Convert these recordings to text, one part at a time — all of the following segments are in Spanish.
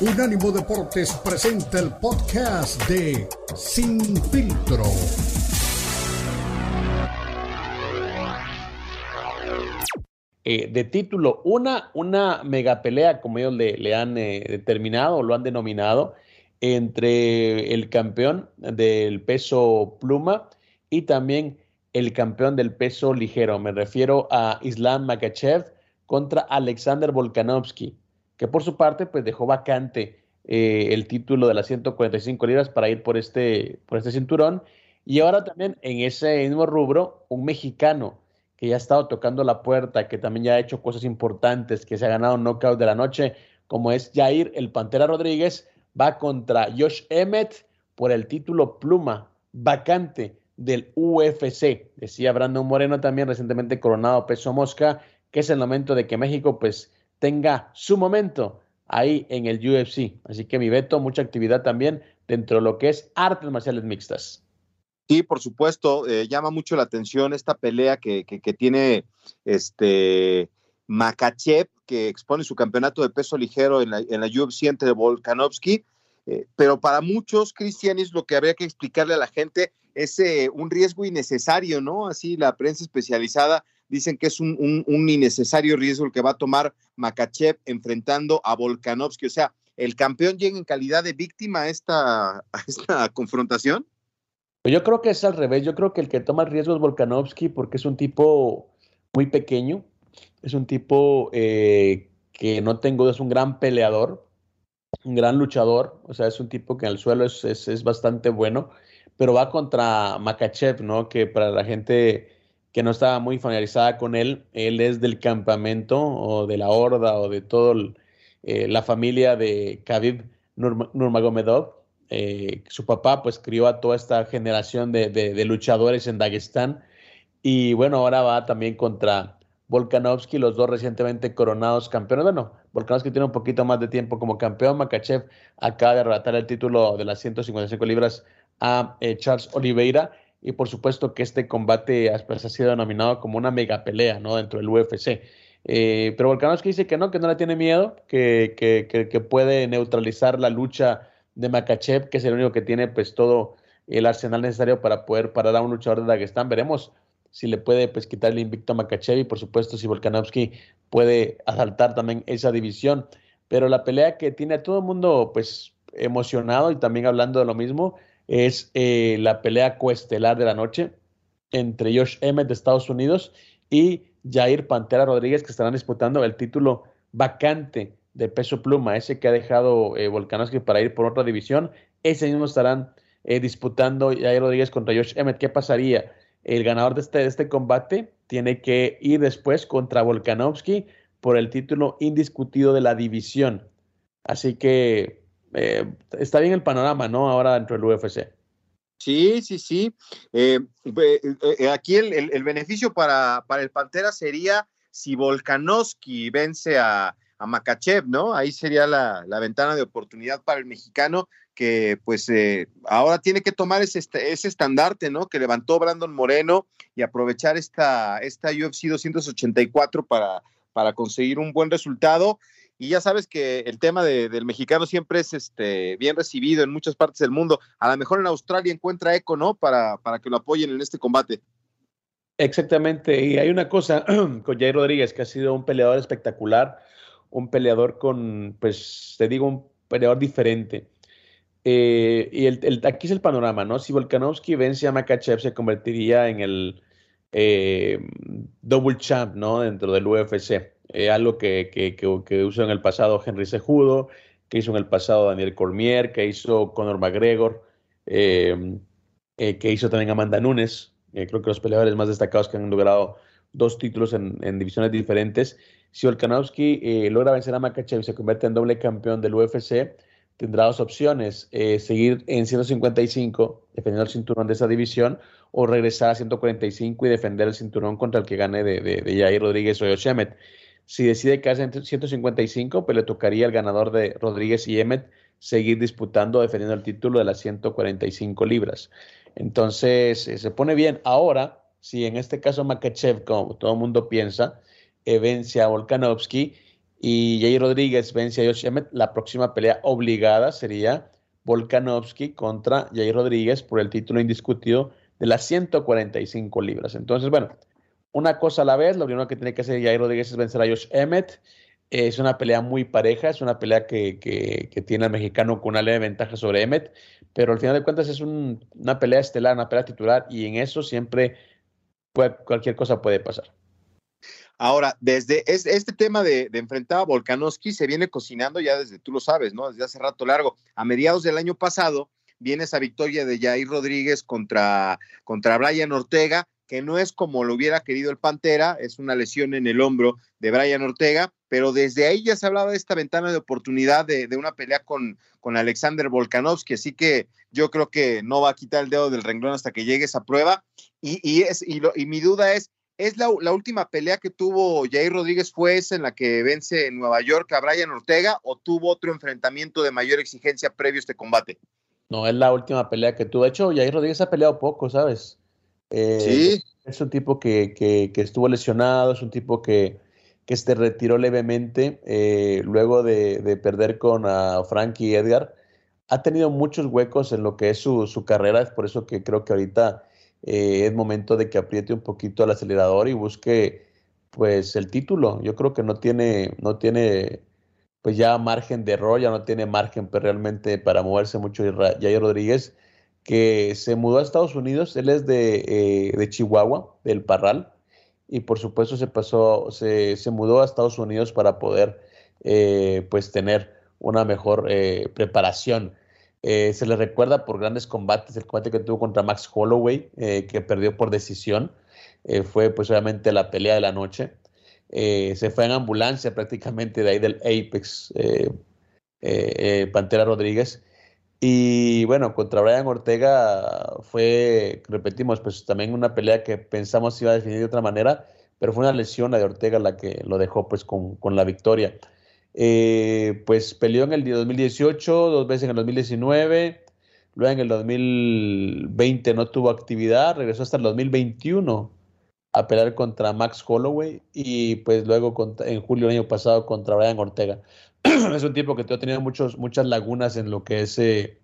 Unánimo Deportes presenta el podcast de Sin Filtro. Eh, de título, una, una mega pelea, como ellos le, han eh, determinado lo han denominado, entre el campeón del peso pluma y también el campeón del peso ligero. Me refiero a Islam Makachev contra Alexander Volkanovski que por su parte pues dejó vacante eh, el título de las 145 libras para ir por este, por este cinturón. Y ahora también en ese mismo rubro, un mexicano que ya ha estado tocando la puerta, que también ya ha hecho cosas importantes, que se ha ganado un knockout de la noche, como es Jair el Pantera Rodríguez, va contra Josh Emmett por el título pluma vacante del UFC. Decía Brandon Moreno también recientemente coronado peso mosca, que es el momento de que México pues tenga su momento ahí en el UFC. Así que mi veto, mucha actividad también dentro de lo que es artes marciales mixtas. Sí, por supuesto, eh, llama mucho la atención esta pelea que, tiene este Makachev, que expone su campeonato de peso ligero en la, en la UFC entre Volkanovski. Eh, pero para muchos, cristianos, lo que habría que explicarle a la gente es eh, un riesgo innecesario, ¿no? Así la prensa especializada dicen que es un, innecesario riesgo el que va a tomar Makachev enfrentando a Volkanovski. O sea, ¿el campeón llega en calidad de víctima a esta, esta confrontación? Pues yo creo que es al revés. Yo creo que el que toma el riesgo es Volkanovski porque es un tipo muy pequeño, es un tipo eh, que no tengo, es un gran peleador, un gran luchador, o sea, es un tipo que en el suelo es, es bastante bueno, pero va contra Makachev, ¿no? Que para la gente que no estaba muy familiarizada con él. Él es del campamento o de la horda o de toda eh, la familia de Khabib Nurmagomedov. Eh, su papá pues crió a toda esta generación de, luchadores en Dagestán y bueno, ahora va también contra Volkanovski, los dos recientemente coronados campeones. Bueno, Volkanovski tiene un poquito más de tiempo como campeón. Makachev acaba de arrebatar el título de las 155 libras a eh, Charles Oliveira y por supuesto que este combate ha sido denominado como una mega pelea ¿no? dentro del UFC. Eh, pero Volkanovski dice que no, que no le tiene miedo, que, que, que, puede neutralizar la lucha de Makachev, que es el único que tiene pues todo el arsenal necesario para poder parar a un luchador de Dagestán. Veremos si le puede pues quitar el invicto a Makachev y por supuesto si Volkanovski puede asaltar también esa división. Pero la pelea que tiene a todo el mundo pues emocionado y también hablando de lo mismo es eh, la pelea coestelar de la noche entre Josh Emmett de Estados Unidos y Jair Pantera Rodríguez, que estarán disputando el título vacante de peso pluma, ese que ha dejado eh, Volkanovski para ir por otra división. Ese mismo estarán eh, disputando Jair Rodríguez contra Josh Emmett. ¿Qué pasaría? El ganador de este, de este combate tiene que ir después contra Volkanovski por el título indiscutido de la división. Así que eh, está bien el panorama, ¿no? Ahora dentro del UFC. Sí, sí, sí. Eh, eh, aquí el, beneficio para, para, el Pantera sería si Volkanovski vence a, a Makachev, ¿no? Ahí sería la, ventana de oportunidad para el mexicano que pues ahora tiene que tomar ese, ese estandarte, ¿no? Que levantó Brandon Moreno y aprovechar esta, esta UFC 284 para, para conseguir un buen resultado y ya sabes que el tema del mexicano siempre es este, bien recibido en muchas partes del mundo. A lo mejor en Australia encuentra eco, ¿no? Para, para que lo apoyen en este combate. Exactamente, y hay una cosa con Jay Rodríguez, que ha sido un peleador espectacular, un peleador con, pues te digo, un peleador diferente. Eh, y el, aquí es el panorama, ¿no? Si Volkanovski vence a Makachev, se convertiría en el eh, double champ, ¿no? Dentro del UFC. Eh, algo que, que, que, usó en el pasado Henry Sejudo, que hizo en el pasado Daniel Cormier, que hizo Conor McGregor, em, eh, que hizo también Amanda Nunes. Eh, creo que los peleadores más destacados que han logrado dos títulos en, en divisiones diferentes. Si Volkanovski logra vencer a Makachev y se convierte en doble campeón del UFC, tendrá dos opciones, seguir en 155 defendiendo el cinturón de esa división o regresar a 145 y defender el cinturón contra el que gane de, de, de Jair Rodríguez o Yoshemet. Si decide quedarse en 155, pues le tocaría al ganador de Rodríguez y Emmet seguir disputando, defendiendo el título de las 145 libras. Entonces, eh, se pone bien. Ahora, si en este caso Makachev, como todo el mundo piensa, eh, vence a Volkanovski, y Jay Rodríguez vence a Josh Emmett, la próxima pelea obligada sería Volkanovski contra Jay Rodríguez por el título indiscutido de las 145 libras. Entonces, bueno, una cosa a la vez, lo primero que tiene que hacer Jay Rodríguez es vencer a Josh Emmett. Es una pelea muy pareja, es una pelea que, tiene al mexicano con una leve ventaja sobre Emmett, pero al final de cuentas es una pelea estelar, una pelea titular, y en eso siempre cualquier cosa puede pasar. Ahora, desde este tema de, enfrentar a Volkanovski se viene cocinando ya desde, tú lo sabes, ¿no? Desde hace rato largo. A mediados del año pasado viene esa victoria de Jair Rodríguez contra, contra Brian Ortega, que no es como lo hubiera querido el Pantera, es una lesión en el hombro de Brian Ortega, pero desde ahí ya se hablaba de esta ventana de oportunidad de, una pelea con, con Alexander Volkanovski, así que yo creo que no va a quitar el dedo del renglón hasta que llegue esa prueba. Y, es, y, y mi duda es, ¿Es la, última pelea que tuvo Jair Rodríguez fue esa en la que vence en Nueva York a Brian Ortega o tuvo otro enfrentamiento de mayor exigencia previo a este combate? No, es la última pelea que tuvo. De hecho, Jair Rodríguez ha peleado poco, ¿sabes? Eh, sí. Es un tipo que, estuvo lesionado, es un tipo que, que se retiró levemente eh, luego de, perder con a Frankie Edgar. Ha tenido muchos huecos en lo que es su, su carrera, es por eso que creo que ahorita eh, es momento de que apriete un poquito el acelerador y busque pues el título. Yo creo que no tiene, no tiene pues ya margen de error, ya no tiene margen pues, realmente para moverse mucho Jair Rodríguez, que se mudó a Estados Unidos, él es de, eh, de Chihuahua, del Parral, y por supuesto se pasó, se, se mudó a Estados Unidos para poder eh, pues tener una mejor preparación eh, se le recuerda por grandes combates, el combate que tuvo contra Max Holloway, que perdió por decisión, fue pues obviamente la pelea de la noche. se fue en ambulancia prácticamente de ahí del Apex, Pantera Rodríguez. Y bueno, contra Brian Ortega fue, repetimos, pues también una pelea que pensamos iba a definir de otra manera, pero fue una lesión de Ortega la que lo dejó pues con, con la victoria. Eh, pues peleó en el 2018, dos veces en el 2019, luego en el 2020 no tuvo actividad, regresó hasta el 2021 a pelear contra Max Holloway y pues luego en julio del año pasado contra Brian Ortega. es un tipo que ha tenido muchos, muchas lagunas en lo que es eh,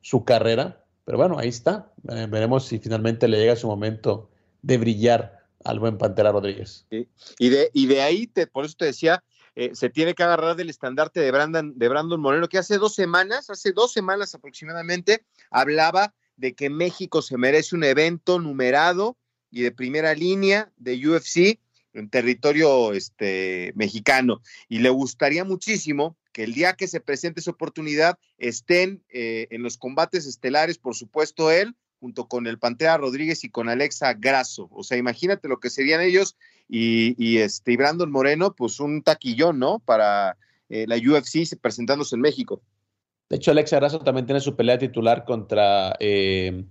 su carrera, pero bueno, ahí está. Eh, veremos si finalmente le llega su momento de brillar al buen Pantera Rodríguez. Y, de, y de ahí, te, por eso te decía, eh, se tiene que agarrar del estandarte de Brandon, de Brandon Moreno, que hace dos semanas, hace dos semanas aproximadamente, hablaba de que México se merece un evento numerado y de primera línea de UFC en territorio este, mexicano. Y le gustaría muchísimo que el día que se presente esa oportunidad estén eh, en los combates estelares, por supuesto, él, junto con el Pantera Rodríguez y con Alexa Grasso. O sea, imagínate lo que serían ellos y, este, Brandon Moreno, pues un taquillón, ¿no? Para eh, la UFC presentándose en México. De hecho, Alexa Grasso también tiene su pelea titular contra eh,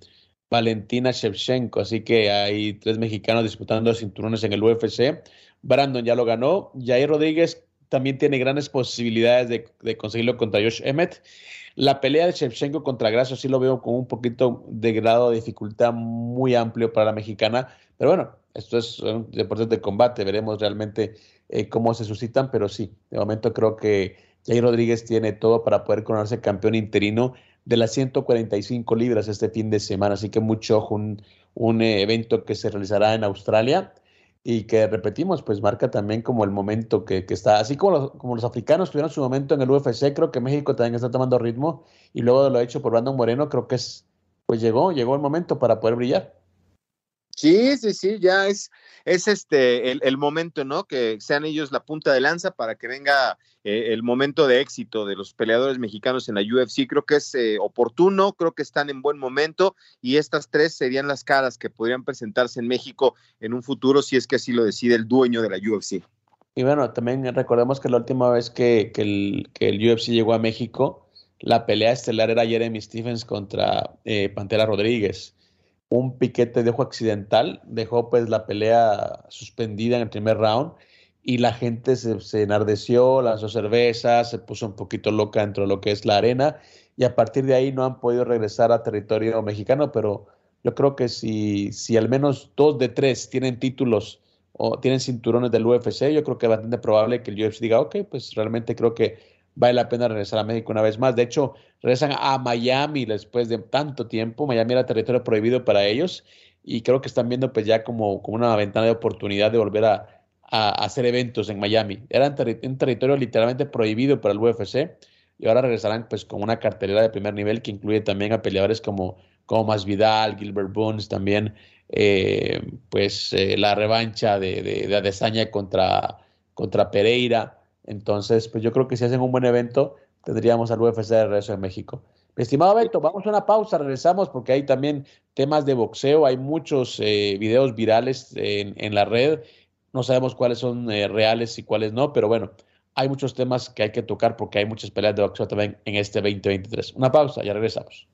Valentina Shevchenko, así que hay tres mexicanos disputando cinturones en el UFC. Brandon ya lo ganó. Jair Rodríguez también tiene grandes posibilidades de, conseguirlo contra Josh Emmett. La pelea de Shevchenko contra Grasso sí lo veo con un poquito de grado de dificultad muy amplio para la mexicana, pero bueno, esto es un deporte de combate, veremos realmente eh, cómo se suscitan, pero sí, de momento creo que Jair Rodríguez tiene todo para poder coronarse campeón interino de las 145 libras este fin de semana, así que mucho ojo, un, un evento que se realizará en Australia y que repetimos, pues marca también como el momento que, está, así como los, como los africanos tuvieron su momento en el UFC, creo que México también está tomando ritmo y luego de lo hecho por Brandon Moreno, creo que es, pues llegó, llegó el momento para poder brillar. Sí, sí, sí, ya es, es este el, momento, ¿no? Que sean ellos la punta de lanza para que venga eh, el momento de éxito de los peleadores mexicanos en la UFC. Creo que es eh, oportuno, creo que están en buen momento y estas tres serían las caras que podrían presentarse en México en un futuro si es que así lo decide el dueño de la UFC. Y bueno, también recordemos que la última vez que, el, UFC llegó a México, la pelea estelar era Jeremy Stephens contra eh, Pantera Rodríguez un piquete de ojo accidental, dejó pues la pelea suspendida en el primer round y la gente se, enardeció, lanzó cerveza, se puso un poquito loca dentro de lo que es la arena y a partir de ahí no han podido regresar a territorio mexicano, pero yo creo que si, si al menos dos de tres tienen títulos o tienen cinturones del UFC, yo creo que es bastante probable que el UFC diga, ok, pues realmente creo que vale la pena regresar a México una vez más. De hecho, regresan a Miami después de tanto tiempo. Miami era territorio prohibido para ellos y creo que están viendo pues ya como, como una ventana de oportunidad de volver a, hacer eventos en Miami. Era un territorio literalmente prohibido para el UFC y ahora regresarán pues con una cartelera de primer nivel que incluye también a peleadores como, como Masvidal, Gilbert Burns, también eh, pues eh, la revancha de, de, de Adesanya contra, contra Pereira. Entonces, pues yo creo que si hacen un buen evento, tendríamos al UFC de regreso en México. estimado Beto, vamos a una pausa, regresamos porque hay también temas de boxeo, hay muchos eh, videos virales en, en, la red, no sabemos cuáles son reales y cuáles no, pero bueno, hay muchos temas que hay que tocar porque hay muchas peleas de boxeo también en este 2023. Una pausa, ya regresamos.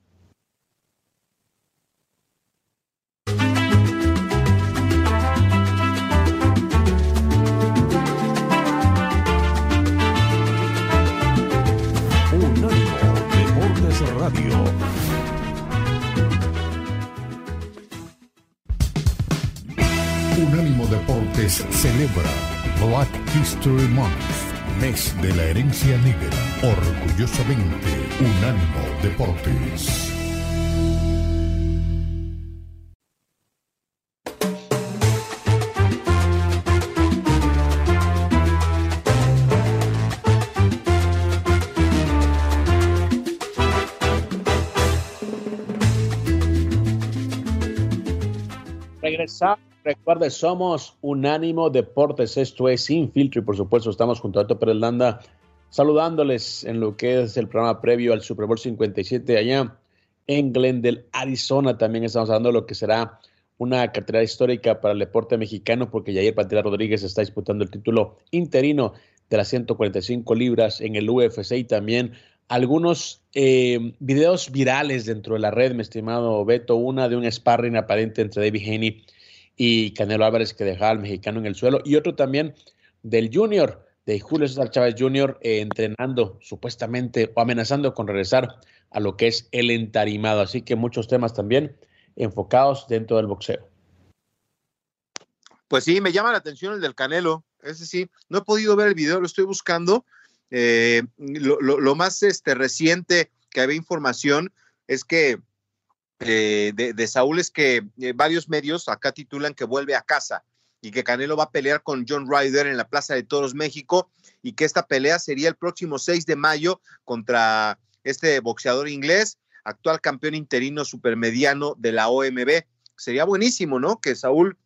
Black History Month mes de la herencia negra. Orgullosamente, Unánimo Deportes. Regresa Recuerde, somos Unánimo Deportes, esto es Sin Filtro y por supuesto estamos junto a Beto Pérez Landa saludándoles en lo que es el programa previo al Super Bowl 57 allá en Glendale, Arizona. También estamos hablando de lo que será una cartera histórica para el deporte mexicano porque Jair Pantera Rodríguez está disputando el título interino de las 145 libras en el UFC y también algunos eh, videos virales dentro de la red, mi estimado Beto, una de un sparring aparente entre David Haney y Canelo Álvarez que dejaba al mexicano en el suelo, y otro también del Junior, de Julio César Chávez Jr., eh, entrenando supuestamente o amenazando con regresar a lo que es el entarimado. Así que muchos temas también enfocados dentro del boxeo. Pues sí, me llama la atención el del Canelo. Ese sí, no he podido ver el video, lo estoy buscando. Eh, lo, más este, reciente que había información es que eh, de, Saúl es que eh, varios medios acá titulan que vuelve a casa y que Canelo va a pelear con John Ryder en la Plaza de Toros México y que esta pelea sería el próximo 6 de mayo contra este boxeador inglés, actual campeón interino supermediano de la OMB. Sería buenísimo, ¿no? Que Saúl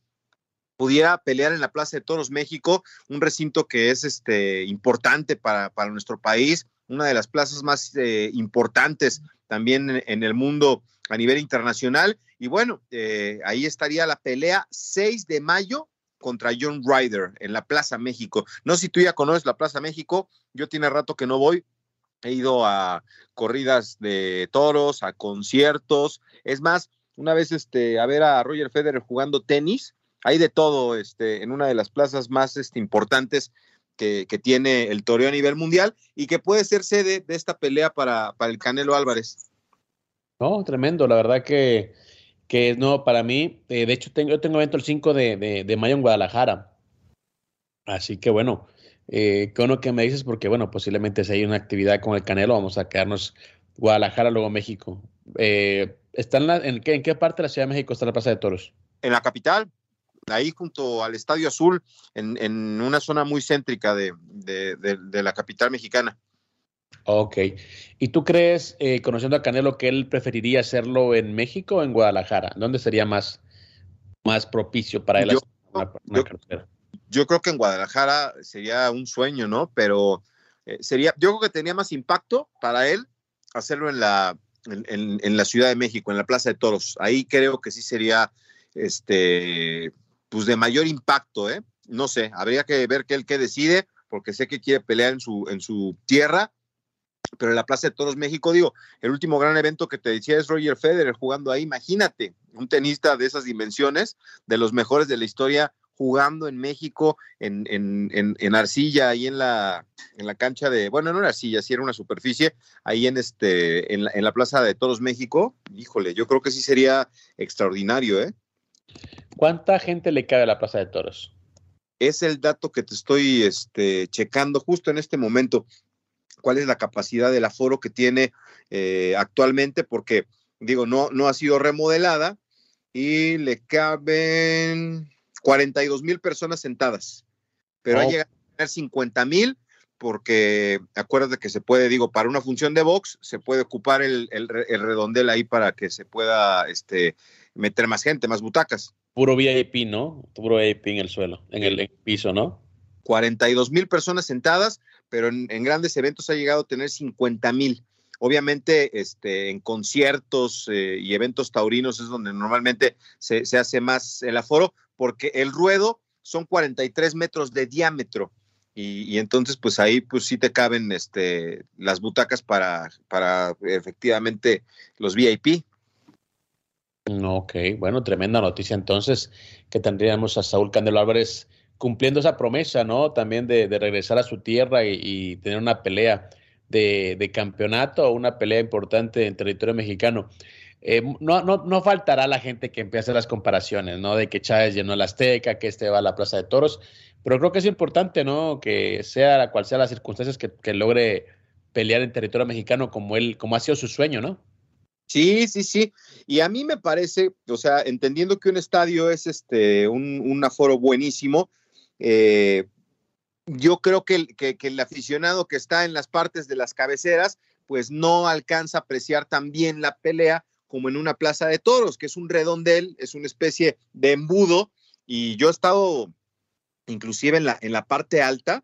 pudiera pelear en la Plaza de Toros México, un recinto que es este, importante para, para nuestro país, una de las plazas más eh, importantes también en, el mundo a nivel internacional. Y bueno, eh, ahí estaría la pelea 6 de mayo contra John Ryder en la Plaza México. No sé si tú ya conoces la Plaza México, yo tiene rato que no voy. He ido a corridas de toros, a conciertos. Es más, una vez este, a ver a Roger Federer jugando tenis, hay de todo este, en una de las plazas más este, importantes que, tiene el toreo a nivel mundial y que puede ser sede de esta pelea para, para el Canelo Álvarez. No, tremendo, la verdad que, que es nuevo para mí. Eh, de hecho, tengo, yo tengo evento el 5 de, de, mayo en Guadalajara. Así que bueno, eh, qué bueno que me dices, porque bueno, posiblemente si hay una actividad con el Canelo, vamos a quedarnos Guadalajara, luego México. Eh, ¿está en, qué, en, qué, parte de la Ciudad de México está la Plaza de Toros? En la capital, ahí junto al Estadio Azul, en, en una zona muy céntrica de, de, la capital mexicana. Ok. ¿Y tú crees, eh, conociendo a Canelo, que él preferiría hacerlo en México o en Guadalajara? ¿Dónde sería más, más propicio para él? Yo, yo, creo que en Guadalajara sería un sueño, ¿no? Pero eh, sería, yo creo que tenía más impacto para él hacerlo en la, en, en, la Ciudad de México, en la Plaza de Toros. Ahí creo que sí sería este pues de mayor impacto, ¿eh? No sé, habría que ver qué él qué decide, porque sé que quiere pelear en su, en su tierra, pero en la Plaza de Toros México, digo, el último gran evento que te decía es Roger Federer jugando ahí, imagínate, un tenista de esas dimensiones, de los mejores de la historia, jugando en México, en, en, en, en arcilla, ahí en la, en la cancha de, bueno, no era arcilla, sí era una superficie, ahí en, este, en, la, en la Plaza de Toros México, híjole, yo creo que sí sería extraordinario, ¿eh? ¿Cuánta gente le cabe a la Plaza de Toros? es el dato que te estoy este, checando justo en este momento. ¿Cuál es la capacidad del aforo que tiene eh, actualmente? Porque, digo, no, no ha sido remodelada y le caben 42 mil personas sentadas, pero ha llegado a tener 50 mil porque acuérdate que se puede, digo, para una función de box, se puede ocupar el, el, redondel ahí para que se pueda este, meter más gente, más butacas. Puro VIP, ¿no? Puro VIP en el suelo, en el, piso, ¿no? 42 mil personas sentadas, pero en, grandes eventos ha llegado a tener 50 mil. Obviamente, este, en conciertos eh, y eventos taurinos es donde normalmente se, se hace más el aforo, porque el ruedo son 43 metros de diámetro y, entonces, pues ahí, pues sí te caben este, las butacas para, para efectivamente los VIP. Ok, bueno, tremenda noticia entonces que tendríamos a Saúl Candelo Álvarez cumpliendo esa promesa, ¿no? También de, regresar a su tierra y, tener una pelea de, de, campeonato una pelea importante en territorio mexicano. Eh, no, no, no, faltará la gente que empiece las comparaciones, ¿no? De que Chávez llenó la Azteca, que este va a la Plaza de Toros. Pero creo que es importante, ¿no? Que sea cual sea las circunstancias que, logre pelear en territorio mexicano como él, como ha sido su sueño, ¿no? Sí, sí, sí. Y a mí me parece, o sea, entendiendo que un estadio es este un, aforo buenísimo, eh, yo creo que que, que el aficionado que está en las partes de las cabeceras, pues no alcanza a apreciar tan bien la pelea como en una plaza de toros, que es un redondel, es una especie de embudo, y yo he estado inclusive en la, en la parte alta,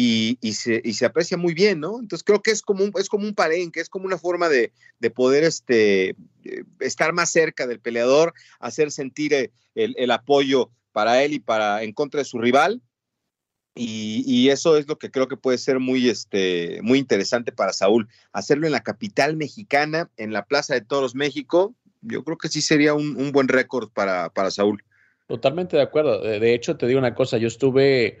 y, se, y, se, aprecia muy bien, ¿no? Entonces creo que es como un, es como un parenque, es como una forma de, de poder este, eh, estar más cerca del peleador, hacer sentir eh, el, apoyo para él y para en contra de su rival. Y, y, eso es lo que creo que puede ser muy, este, muy interesante para Saúl. Hacerlo en la capital mexicana, en la Plaza de Toros México, yo creo que sí sería un, un buen récord para, para Saúl. Totalmente de acuerdo. De hecho, te digo una cosa, yo estuve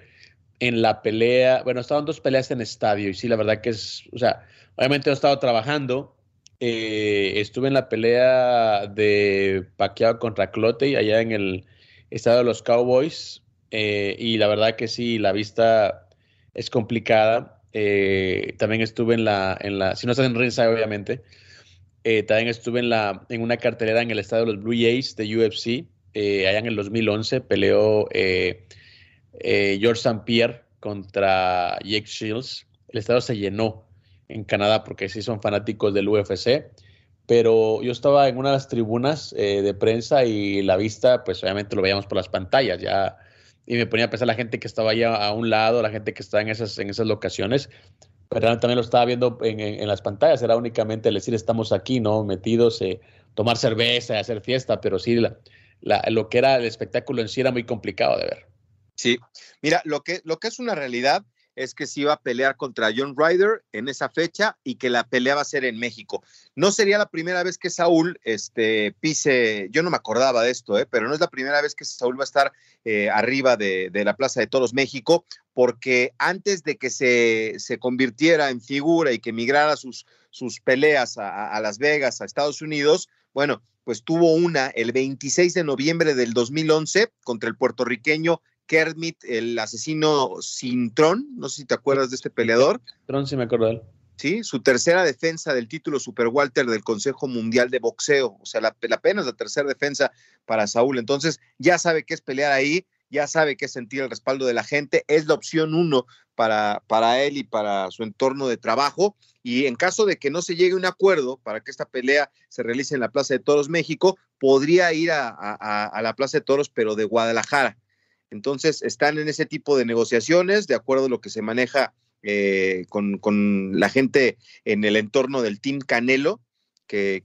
en la pelea, bueno, estaban dos peleas en estadio y sí, la verdad que es, o sea, obviamente he estado trabajando, eh, estuve en la pelea de Pacquiao contra Clote allá en el estadio de los Cowboys eh, y la verdad que sí, la vista es complicada. Eh, también estuve en la, en la, si no estás en ringside obviamente, también estuve en la, en una cartelera en el estadio de los Blue Jays de UFC eh, allá en el 2011 peleó eh, eh, George St. Pierre contra Jake Shields. El estadio se llenó en Canadá porque sí son fanáticos del UFC. Pero yo estaba en una de las tribunas de prensa y la vista, pues obviamente lo veíamos por las pantallas ya. Y me ponía a pensar la gente que estaba allá a un lado, la gente que estaba en esas, en esas locaciones, pero también lo estaba viendo en, las pantallas, era únicamente el decir estamos aquí, ¿no? Metidos, tomar cerveza, hacer fiesta, pero sí, lo que era el espectáculo en sí era muy complicado de ver. Sí, mira, lo que, lo que es una realidad es que se iba a pelear contra John Ryder en esa fecha y que la pelea va a ser en México. No sería la primera vez que Saúl este, pise, yo no me acordaba de esto, ¿eh? pero no es la primera vez que Saúl va a estar eh, arriba de, la Plaza de Toros México, porque antes de que se, se convirtiera en figura y que migrara sus, sus peleas a, a Las Vegas, a Estados Unidos, bueno, pues tuvo una el 26 de noviembre del 2011 contra el puertorriqueño Kermit, el asesino Cintrón, no sé si te acuerdas de este peleador. Tron sí me acuerdo de él. Sí, su tercera defensa del título Super Walter del Consejo Mundial de Boxeo, o sea, la, pena es la tercera defensa para Saúl, entonces ya sabe qué es pelear ahí, ya sabe qué es sentir el respaldo de la gente, es la opción uno para, para él y para su entorno de trabajo, y en caso de que no se llegue a un acuerdo para que esta pelea se realice en la Plaza de Toros México, podría ir a, la Plaza de Toros, pero de Guadalajara. Entonces, están en ese tipo de negociaciones, de acuerdo a lo que se maneja eh, con, la gente en el entorno del Team Canelo, que,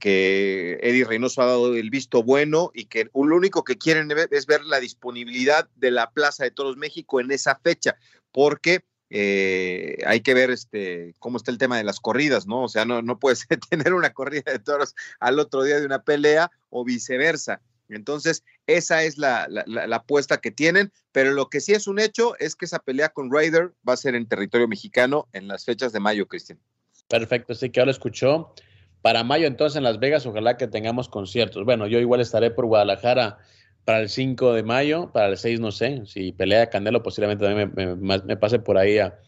Eddie Reynoso ha dado el visto bueno y que lo único que quieren es ver la disponibilidad de la Plaza de Toros México en esa fecha, porque eh, hay que ver este, cómo está el tema de las corridas, ¿no? O sea, no, no puedes tener una corrida de toros al otro día de una pelea o viceversa. Entonces, esa es la, apuesta que tienen, pero lo que sí es un hecho es que esa pelea con Ryder va a ser en territorio mexicano en las fechas de mayo, Cristian. Perfecto, sí que ahora escuchó. Para mayo, entonces, en Las Vegas, ojalá que tengamos conciertos. Bueno, yo igual estaré por Guadalajara para el 5 de mayo, para el 6 no sé, si pelea Canelo posiblemente también me, pase por ahí a,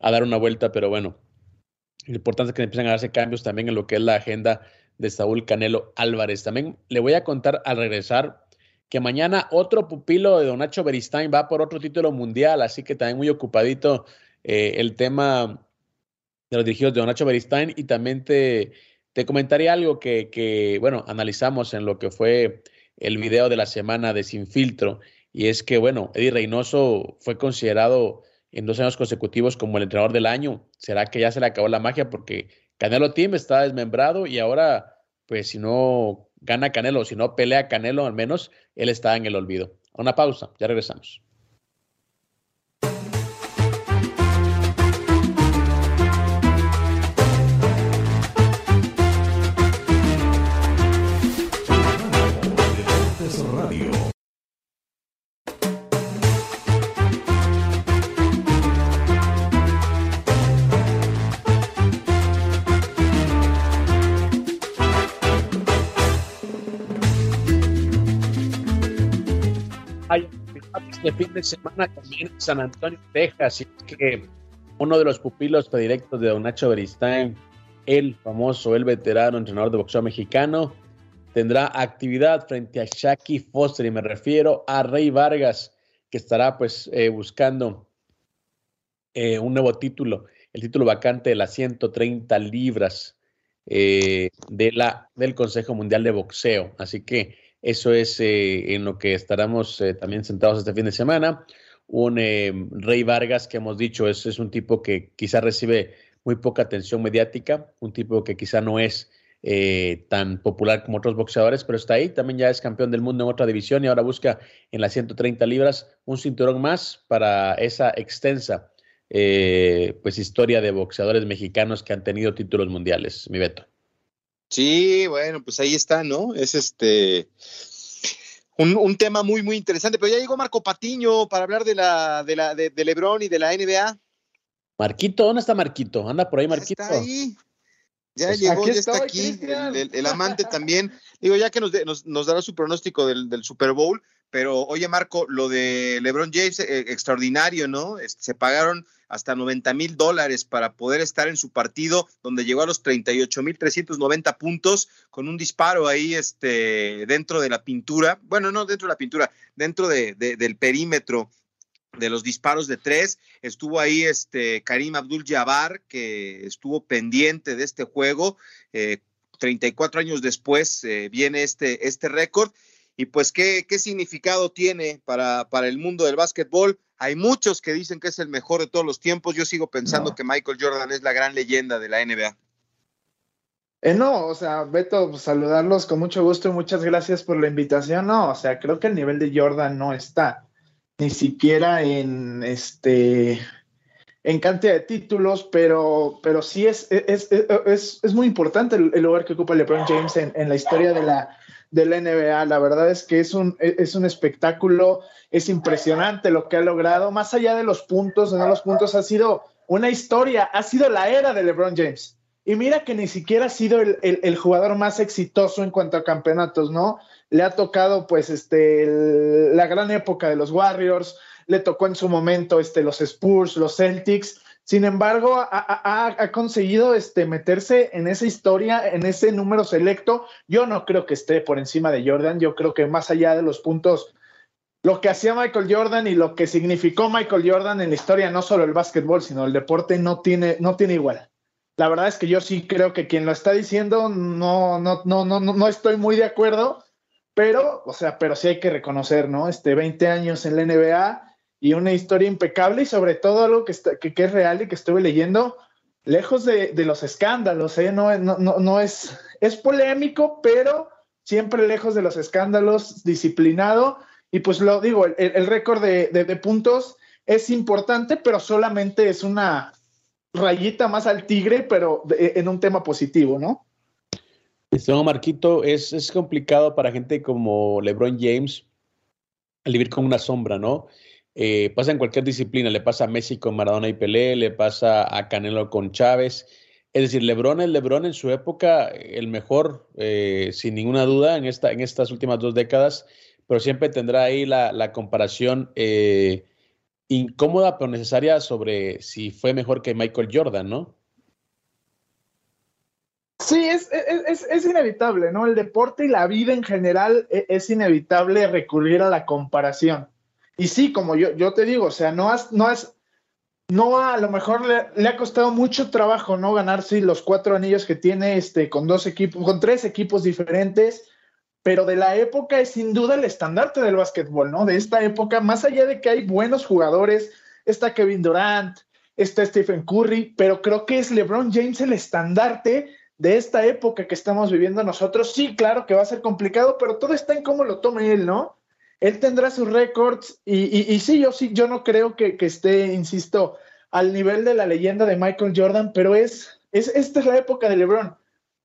dar una vuelta, pero bueno, lo importante es que empiecen a darse cambios también en lo que es la agenda de Saúl Canelo Álvarez. También le voy a contar al regresar que mañana otro pupilo de Don Nacho Beristain va por otro título mundial, así que también muy ocupadito eh, el tema de los dirigidos de Don Nacho Beristain y también te, te comentaría algo que, que, bueno, analizamos en lo que fue el video de la semana de Sin Filtro, y es que, bueno, Eddie Reynoso fue considerado en dos años consecutivos como el entrenador del año. ¿Será que ya se le acabó la magia? Porque Canelo Team está desmembrado y ahora, pues si no gana Canelo, si no pelea Canelo, al menos él está en el olvido. Una pausa, ya regresamos. Este fin de semana también en San Antonio, Texas. Y que uno de los pupilos predilectos de Don Nacho Beristain, el famoso, el veterano entrenador de boxeo mexicano, tendrá actividad frente a Shaki Foster. Y me refiero a Rey Vargas, que estará pues eh, buscando eh, un nuevo título, el título vacante de las 130 libras eh, de la, del Consejo Mundial de Boxeo. Así que eso es eh, en lo que estaremos eh, también sentados este fin de semana. Un eh, Rey Vargas que hemos dicho es, un tipo que quizá recibe muy poca atención mediática, un tipo que quizá no es tan popular como otros boxeadores, pero está ahí. También ya es campeón del mundo en otra división y ahora busca en las 130 libras un cinturón más para esa extensa pues historia de boxeadores mexicanos que han tenido títulos mundiales. Mi Beto. Sí, bueno, pues ahí está, ¿no? Es este un, tema muy, muy interesante. Pero ya llegó Marco Patiño para hablar de la, de la, de, Lebron y de la NBA. Marquito, ¿dónde está Marquito? Anda por ahí, Marquito. Está ahí. Ya llegó, ya está aquí, el, amante también. Digo, ya que nos, nos, dará su pronóstico del, del, Super Bowl, pero oye, Marco, lo de LeBron James, eh, extraordinario, ¿no? se pagaron hasta 90 mil dólares para poder estar en su partido, donde llegó a los 38 mil 390 puntos con un disparo ahí este, dentro de la pintura, bueno, no dentro de la pintura, dentro de, del perímetro de los disparos de tres. Estuvo ahí este Karim Abdul Jabbar, que estuvo pendiente de este juego. 34 eh, años después eh, viene este, este récord. Y pues, ¿qué, ¿qué, significado tiene para, para el mundo del básquetbol? Hay muchos que dicen que es el mejor de todos los tiempos. Yo sigo pensando que Michael Jordan es la gran leyenda de la NBA. Eh, no, o sea, Beto, pues, saludarlos con mucho gusto y muchas gracias por la invitación. No, o sea, creo que el nivel de Jordan no está ni siquiera en este en cantidad de títulos, pero, pero sí es, es, es, es muy importante el, lugar que ocupa LeBron James en, en la historia de la, de la NBA. La verdad es que es un, es un espectáculo, es impresionante lo que ha logrado. Más allá de los puntos, no los puntos, ha sido una historia, ha sido la era de LeBron James. Y mira que ni siquiera ha sido el, jugador más exitoso en cuanto a campeonatos, ¿no? Le ha tocado, pues, este, la gran época de los Warriors, le tocó en su momento este, los Spurs, los Celtics, sin embargo, ha, conseguido este, meterse en esa historia, en ese número selecto. Yo no creo que esté por encima de Jordan. Yo creo que más allá de los puntos, lo que hacía Michael Jordan y lo que significó Michael Jordan en la historia, no solo el básquetbol, sino el deporte, no tiene, igual. La verdad es que yo sí creo que quien lo está diciendo, no, no, no, no, no estoy muy de acuerdo, pero, o sea, pero sí hay que reconocer, ¿no? Este 20 años en la NBA y una historia impecable y sobre todo algo que, está, que, es real y que estuve leyendo, lejos de, los escándalos, ¿eh? no, no, no, es, es polémico, pero siempre lejos de los escándalos, disciplinado. Y pues lo digo, el, récord de, puntos es importante, pero solamente es una rayita más al tigre, pero en un tema positivo, ¿no? Este Marquito, es, es complicado para gente como LeBron James vivir con una sombra, ¿no? Eh, pasa en cualquier disciplina, le pasa a Messi con Maradona y Pelé, le pasa a Canelo con Chávez. Es decir, Lebron es Lebron en su época, el mejor, eh, sin ninguna duda, en, esta, en estas últimas dos décadas, pero siempre tendrá ahí la, comparación eh, incómoda pero necesaria sobre si fue mejor que Michael Jordan, ¿no? Sí, es, es, inevitable, ¿no? El deporte y la vida en general e, es, inevitable recurrir a la comparación. Y sí, como yo, yo te digo, o sea, no has, no has, no a lo mejor le, ha costado mucho trabajo, ¿no? Ganarse los cuatro anillos que tiene este, con dos equipos, con tres equipos diferentes, pero de la época es sin duda el estandarte del básquetbol, ¿no? De esta época, más allá de que hay buenos jugadores, está Kevin Durant, está Stephen Curry, pero creo que es LeBron James el estandarte de esta época que estamos viviendo nosotros. Sí, claro que va a ser complicado, pero todo está en cómo lo tome él, ¿no? Él tendrá sus récords y, sí, yo sí, yo no creo que, esté, insisto, al nivel de la leyenda de Michael Jordan, pero es, es, esta es la época de LeBron.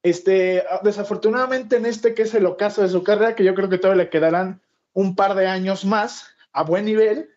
Este, desafortunadamente en este que es el ocaso de su carrera, que yo creo que todavía le quedarán un par de años más a buen nivel,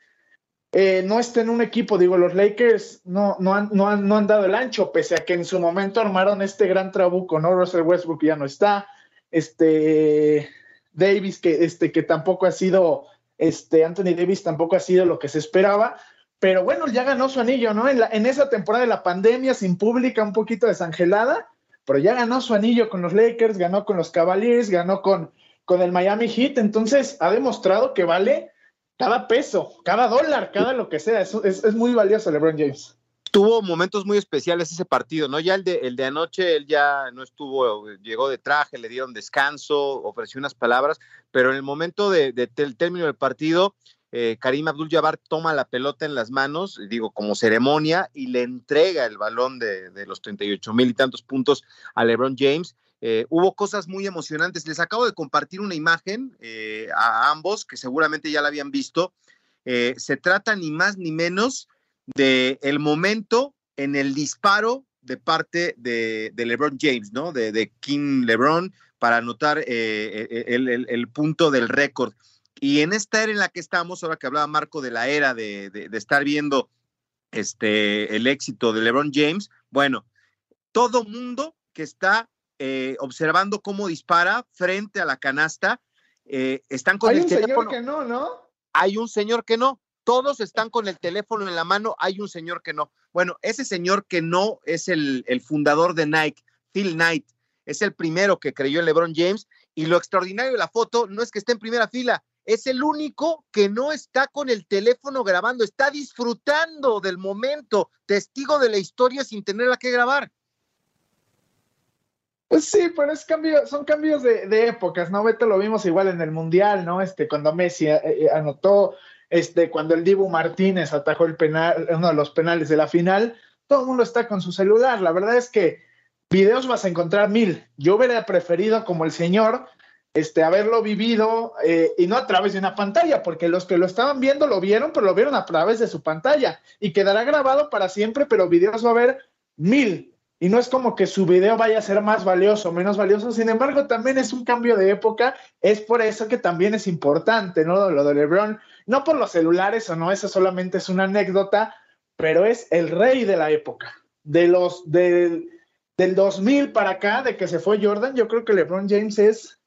eh, no está en un equipo, digo, los Lakers no, no, han, no, han, no han dado el ancho, pese a que en su momento armaron este gran trabuco, ¿no? Russell Westbrook ya no está, este Davis, que, este, que tampoco ha sido, este, Anthony Davis tampoco ha sido lo que se esperaba, pero bueno, ya ganó su anillo, ¿no? En, la, en esa temporada de la pandemia, sin pública, un poquito desangelada, pero ya ganó su anillo con los Lakers, ganó con los Cavaliers, ganó con, con el Miami Heat, entonces ha demostrado que vale cada peso, cada dólar, cada lo que sea, es, es, muy valioso LeBron James. Tuvo momentos muy especiales ese partido, ¿no? Ya el de, el de anoche, él ya no estuvo, llegó de traje, le dieron descanso, ofreció unas palabras, pero en el momento del de, término del partido, eh, Karim Abdul-Jabbar toma la pelota en las manos, digo, como ceremonia, y le entrega el balón de, de los 38 mil y tantos puntos a LeBron James. Eh, hubo cosas muy emocionantes. Les acabo de compartir una imagen eh, a ambos que seguramente ya la habían visto. Eh, se trata ni más ni menos de el momento en el disparo de parte de, LeBron James, ¿no? De, King LeBron para anotar el, punto del récord. Y en esta era en la que estamos, ahora que hablaba Marco de la era de, estar viendo este, el éxito de LeBron James, bueno, todo mundo que está eh, observando cómo dispara frente a la canasta. Eh, están con hay el un señor que no, ¿no? Hay un señor que no. Todos están con el teléfono en la mano. Hay un señor que no. Bueno, ese señor que no es el, fundador de Nike, Phil Knight. Es el primero que creyó en LeBron James. Y lo extraordinario de la foto no es que esté en primera fila, es el único que no está con el teléfono grabando, está disfrutando del momento, testigo de la historia sin tenerla que grabar. Pues sí, pero es cambio, son cambios de, épocas, ¿no? Beto lo vimos igual en el Mundial, ¿no? Este, cuando Messi eh, eh, anotó, este, cuando el Dibu Martínez atajó el penal, uno de los penales de la final, todo el mundo está con su celular. La verdad es que videos vas a encontrar mil. Yo hubiera preferido, como el señor, este, haberlo vivido eh, y no a través de una pantalla, porque los que lo estaban viendo lo vieron, pero lo vieron a través de su pantalla y quedará grabado para siempre, pero videos va a haber mil y no es como que su video vaya a ser más valioso o menos valioso, sin embargo también es un cambio de época, es por eso que también es importante, ¿no? Lo de LeBron, no por los celulares o no, eso solamente es una anécdota, pero es el rey de la época. De los del 2000 para acá, de que se fue Jordan, yo creo que LeBron James es,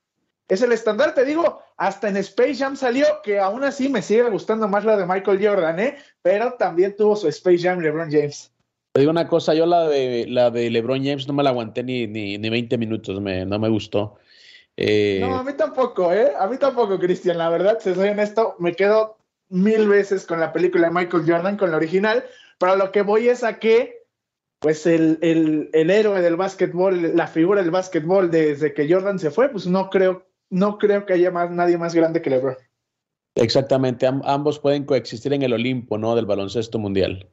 es el estándar, te digo, hasta en Space Jam salió, que aún así me sigue gustando más la de Michael Jordan, ¿eh? Pero también tuvo su Space Jam LeBron James. Te digo una cosa, yo la de la de LeBron James no me la aguanté ni, ni, ni 20 minutos, me, no me gustó. Eh, no, a mí tampoco, ¿eh? A mí tampoco, Cristian, la verdad, si soy honesto, me quedo mil veces con la película de Michael Jordan, con la original, pero lo que voy es a que, pues, el, el, el héroe del básquetbol, la figura del básquetbol desde que Jordan se fue, pues no creo, no creo que haya más, nadie más grande que LeBron. Exactamente, ambos pueden coexistir en el Olimpo, ¿no? Del baloncesto mundial.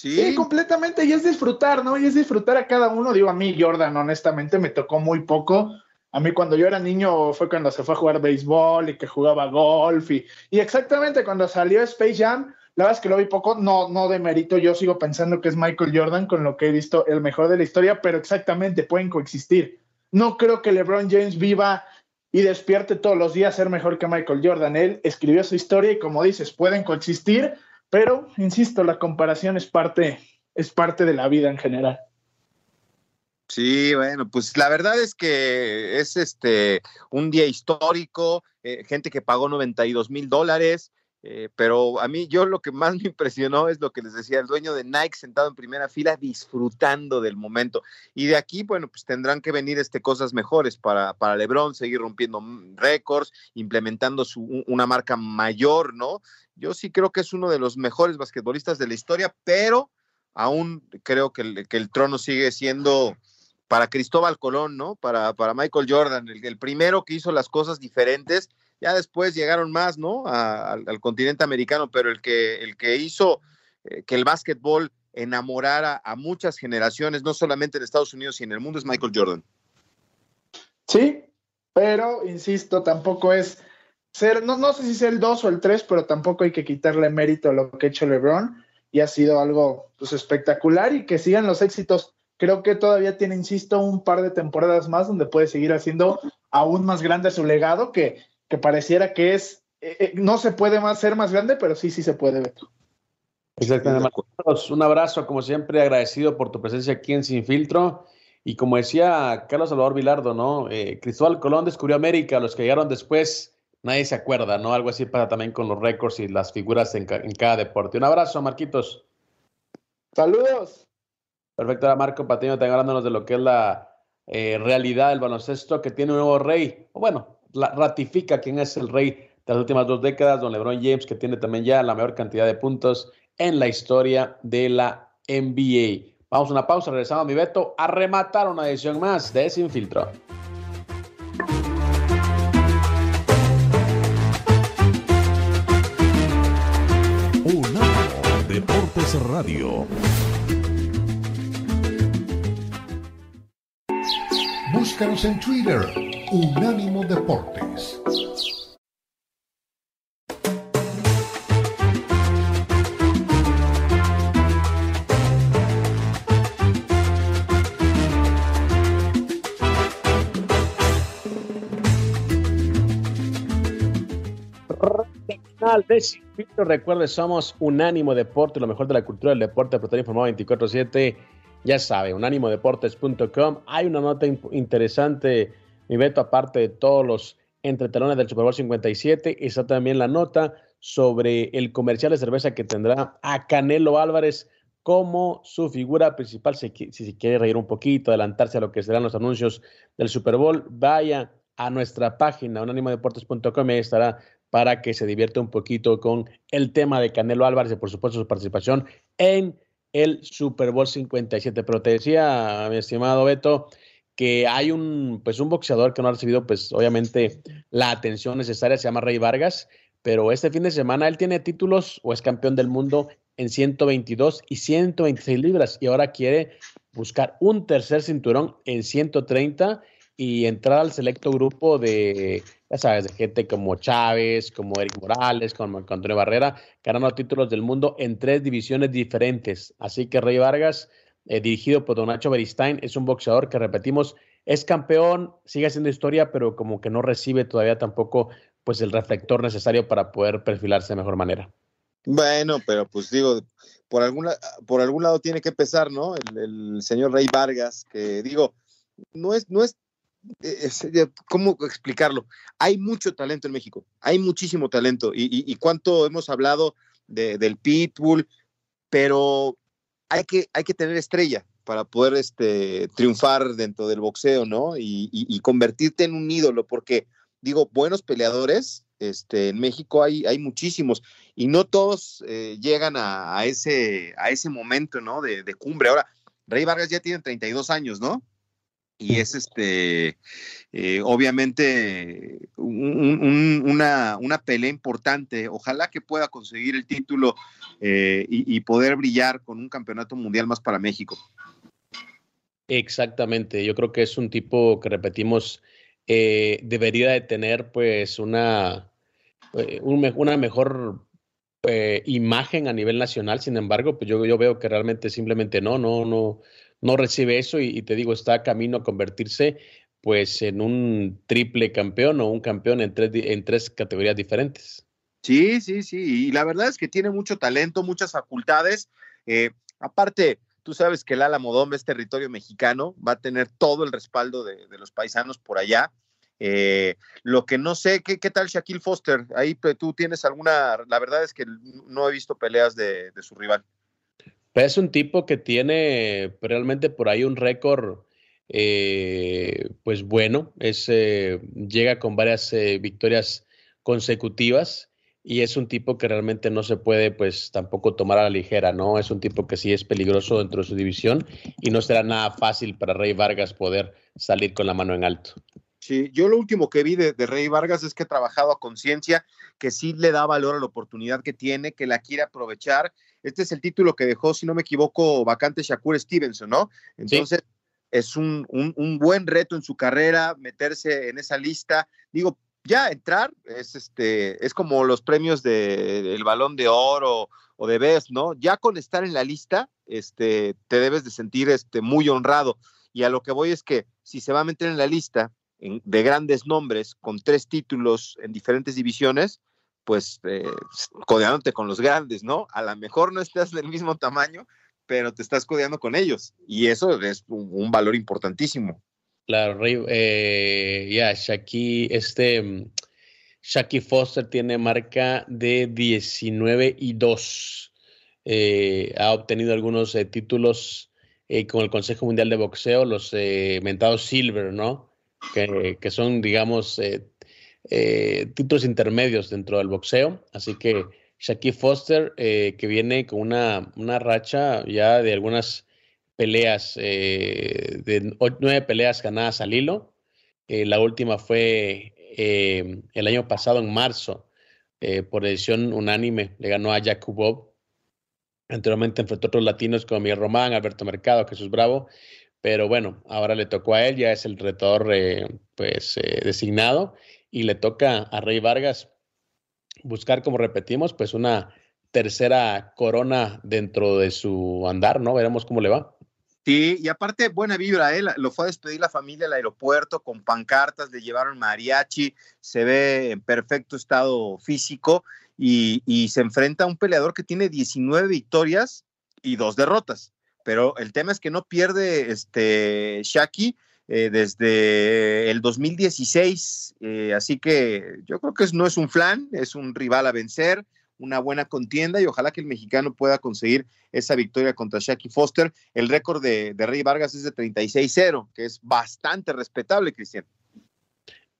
Sí. completamente, y es disfrutar, ¿no? Y es disfrutar a cada uno. Digo, a mí Jordan, honestamente, me tocó muy poco. A mí cuando yo era niño fue cuando se fue a jugar béisbol y que jugaba golf. Y, y exactamente cuando salió Space Jam, la verdad es que lo vi poco, no, no de mérito, yo sigo pensando que es Michael Jordan con lo que he visto el mejor de la historia, pero exactamente pueden coexistir. No creo que LeBron James viva y despierte todos los días ser mejor que Michael Jordan. Él escribió su historia y como dices, pueden coexistir, pero, insisto, la comparación es parte, es parte de la vida en general. Sí, bueno, pues la verdad es que es este un día histórico, eh, gente que pagó 92 mil dólares, eh, pero a mí yo lo que más me impresionó es lo que les decía, el dueño de Nike sentado en primera fila disfrutando del momento. Y de aquí, bueno, pues tendrán que venir este, cosas mejores para, para Lebron, seguir rompiendo récords, implementando su, una marca mayor, ¿no? Yo sí creo que es uno de los mejores basquetbolistas de la historia, pero aún creo que el, que el trono sigue siendo para Cristóbal Colón, ¿no? Para, para Michael Jordan, el primero que hizo las cosas diferentes ya después llegaron más, ¿no? al, continente americano, pero el que, el que hizo eh, que el básquetbol enamorara a muchas generaciones, no solamente en Estados Unidos y en el mundo, es Michael Jordan. Sí, pero insisto, tampoco es ser, no, no sé si ser el 2 o el 3, pero tampoco hay que quitarle mérito a lo que ha hecho LeBron y ha sido algo pues, espectacular y que sigan los éxitos. Creo que todavía tiene, insisto, un par de temporadas más donde puede seguir haciendo aún más grande su legado, que que pareciera que es, eh, eh, no se puede más ser más grande, pero sí, sí se puede, Beto. Exactamente. Un abrazo, como siempre, agradecido por tu presencia aquí en Sin Filtro. Y como decía Carlos Salvador Vilardo, ¿no? Eh, Cristóbal Colón descubrió América, los que llegaron después, nadie se acuerda, ¿no? Algo así para también con los récords y las figuras en, cada deporte. Un abrazo, Marquitos. Saludos. Perfecto, ahora Marco Patiño también hablándonos de lo que es la realidad del baloncesto, que tiene un nuevo rey. Bueno, ratifica quién es el rey de las últimas dos décadas, don LeBron James, que tiene también ya la mayor cantidad de puntos en la historia de la NBA. Vamos a una pausa, regresamos a mi Beto a rematar una edición más de Sin Filtro. Deportes Radio. Búscanos en Twitter, Unánimo Deportes. Recuerde, somos Unánimo Deporte, lo mejor de la cultura del deporte, pero informado 24-7 ya sabe, unánimodeportes.com. Hay una nota interesante, mi Beto, aparte de todos los entretelones del Super Bowl 57, está también la nota sobre el comercial de cerveza que tendrá a Canelo Álvarez como su figura principal. Si, si se quiere reír un poquito, adelantarse a lo que serán los anuncios del Super Bowl, vaya a nuestra página, unánimodeportes.com, y estará para que se divierta un poquito con el tema de Canelo Álvarez y por supuesto su participación en el Super Bowl 57. Pero te decía, mi estimado Beto, que hay un, pues un boxeador que no ha recibido, pues obviamente, la atención necesaria, se llama Rey Vargas, pero este fin de semana él tiene títulos o es campeón del mundo en 122 y 126 libras y ahora quiere buscar un tercer cinturón en 130 y entrar al selecto grupo de, ya sabes, de gente como Chávez, como Eric Morales, como Antonio Barrera, ganando títulos del mundo en tres divisiones diferentes. Así que Rey Vargas, eh, dirigido por Don Nacho Beristain, es un boxeador que repetimos, es campeón, sigue haciendo historia, pero como que no recibe todavía tampoco pues el reflector necesario para poder perfilarse de mejor manera. Bueno, pero pues digo, por algún, por algún lado tiene que empezar, ¿no? El, señor Rey Vargas, que digo, no es, no es eh, ¿cómo explicarlo? Hay mucho talento en México, hay muchísimo talento y, cuánto hemos hablado del pitbull, pero hay que, hay que tener estrella para poder este, triunfar dentro del boxeo, ¿no? Y, convertirte en un ídolo, porque digo, buenos peleadores, este, en México hay, hay muchísimos y no todos eh, llegan a, ese, a ese momento, ¿no? De, de cumbre. Ahora, Rey Vargas ya tiene 32 años, ¿no? Y es este eh, obviamente una, una, pelea importante. Ojalá que pueda conseguir el título eh, y, poder brillar con un campeonato mundial más para México. Exactamente, yo creo que es un tipo que repetimos eh, debería de tener pues una, una mejor imagen a nivel nacional. Sin embargo, pues yo, yo veo que realmente simplemente no, no, no no recibe eso y, te digo, está camino a convertirse pues en un triple campeón o un campeón en tres, en tres categorías diferentes. Sí, sí, sí, y la verdad es que tiene mucho talento, muchas facultades. Eh, aparte, Tú sabes que el Alamodón es territorio mexicano, va a tener todo el respaldo de, los paisanos por allá. Eh, lo que no sé, ¿qué, ¿qué, tal Shaquille Foster? Ahí tú tienes alguna, la verdad es que no he visto peleas de, su rival. Es un tipo que tiene realmente por ahí un récord, eh, pues bueno, es, eh, llega con varias victorias consecutivas y es un tipo que realmente no se puede pues tampoco tomar a la ligera, ¿no? Es un tipo que sí es peligroso dentro de su división y no será nada fácil para Rey Vargas poder salir con la mano en alto. Sí, yo lo último que vi de, Rey Vargas es que ha trabajado a conciencia, que sí le da valor a la oportunidad que tiene, que la quiere aprovechar. Este es el título que dejó, si no me equivoco, vacante Shakur Stevenson, ¿no? Entonces, es un, un, buen reto en su carrera meterse en esa lista. Digo, ya entrar es este es como los premios del balón de oro o de best, ¿no? Ya con estar en la lista, este, te debes de sentir este, muy honrado. Y a lo que voy es que si se va a meter en la lista de grandes nombres con tres títulos en diferentes divisiones, pues eh, codeándote con los grandes, ¿no? A lo mejor no estás del mismo tamaño, pero te estás codeando con ellos. Y eso es un valor importantísimo. Claro, eh, ya, Shaki, este, mm, Shaki Foster tiene marca de 19 y 2. Eh, ha obtenido algunos eh, títulos con el Consejo Mundial de Boxeo, los mentados Silver, ¿no? Que, son, digamos, títulos intermedios dentro del boxeo. Así que Shaki Foster, que viene con una, una racha ya de algunas peleas, eh, de nueve peleas ganadas al hilo. Eh, la última fue eh, el año pasado, en marzo, por decisión unánime. Le ganó a Jakubov. Anteriormente enfrentó a otros latinos como Miguel Román, Alberto Mercado, Jesús Bravo. Pero bueno, ahora le tocó a él, ya es el retador pues, designado. Y le toca a Rey Vargas buscar, como repetimos, pues una tercera corona dentro de su andar, ¿no? Veremos cómo le va. Sí, y aparte, buena vibra, ¿eh? Lo fue a despedir la familia al aeropuerto con pancartas, le llevaron mariachi, se ve en perfecto estado físico y, se enfrenta a un peleador que tiene 19 victorias y dos derrotas. Pero el tema es que no pierde este Shaki eh, desde el 2016, eh, así que yo creo que no es un flan, es un rival a vencer una buena contienda y ojalá que el mexicano pueda conseguir esa victoria contra Shaki Foster. El récord de, Rey Vargas es de 36-0, que es bastante respetable, Cristian.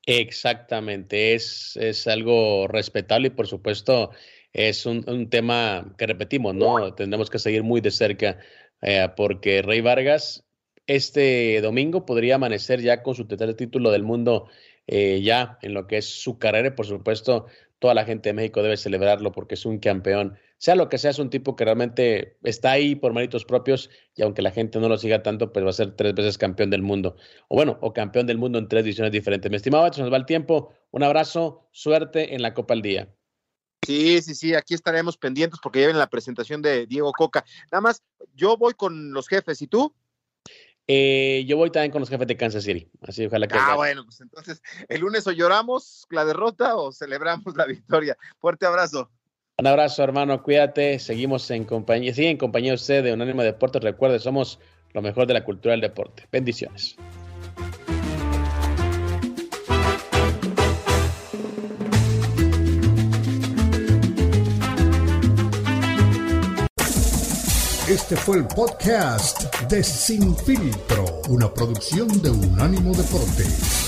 Exactamente, es, es algo respetable y por supuesto es un, tema que repetimos, ¿no? Tendremos que seguir muy de cerca eh, porque Rey Vargas este domingo podría amanecer ya con su tercer título del mundo eh, ya en lo que es su carrera y por supuesto toda la gente de México debe celebrarlo porque es un campeón. Sea lo que sea, es un tipo que realmente está ahí por méritos propios y aunque la gente no lo siga tanto, pues va a ser tres veces campeón del mundo. O bueno, o campeón del mundo en tres divisiones diferentes. Mi estimado, se nos va el tiempo. Un abrazo, suerte en la Copa al Día. Sí, sí, sí, aquí estaremos pendientes porque ya viene la presentación de Diego Coca. Nada más, yo voy con los jefes, ¿y tú? Eh, yo voy también con los jefes de Kansas City. Así ojalá que. Ah, bueno, pues entonces, el lunes o lloramos la derrota o celebramos la victoria. Fuerte abrazo. Un abrazo, hermano. Cuídate. Seguimos en compañía. Sigue en compañía usted de Unánimo Deportes. Recuerde, somos lo mejor de la cultura del deporte. Bendiciones. Este fue el podcast de Sin Filtro, una producción de Unánimo Deportes.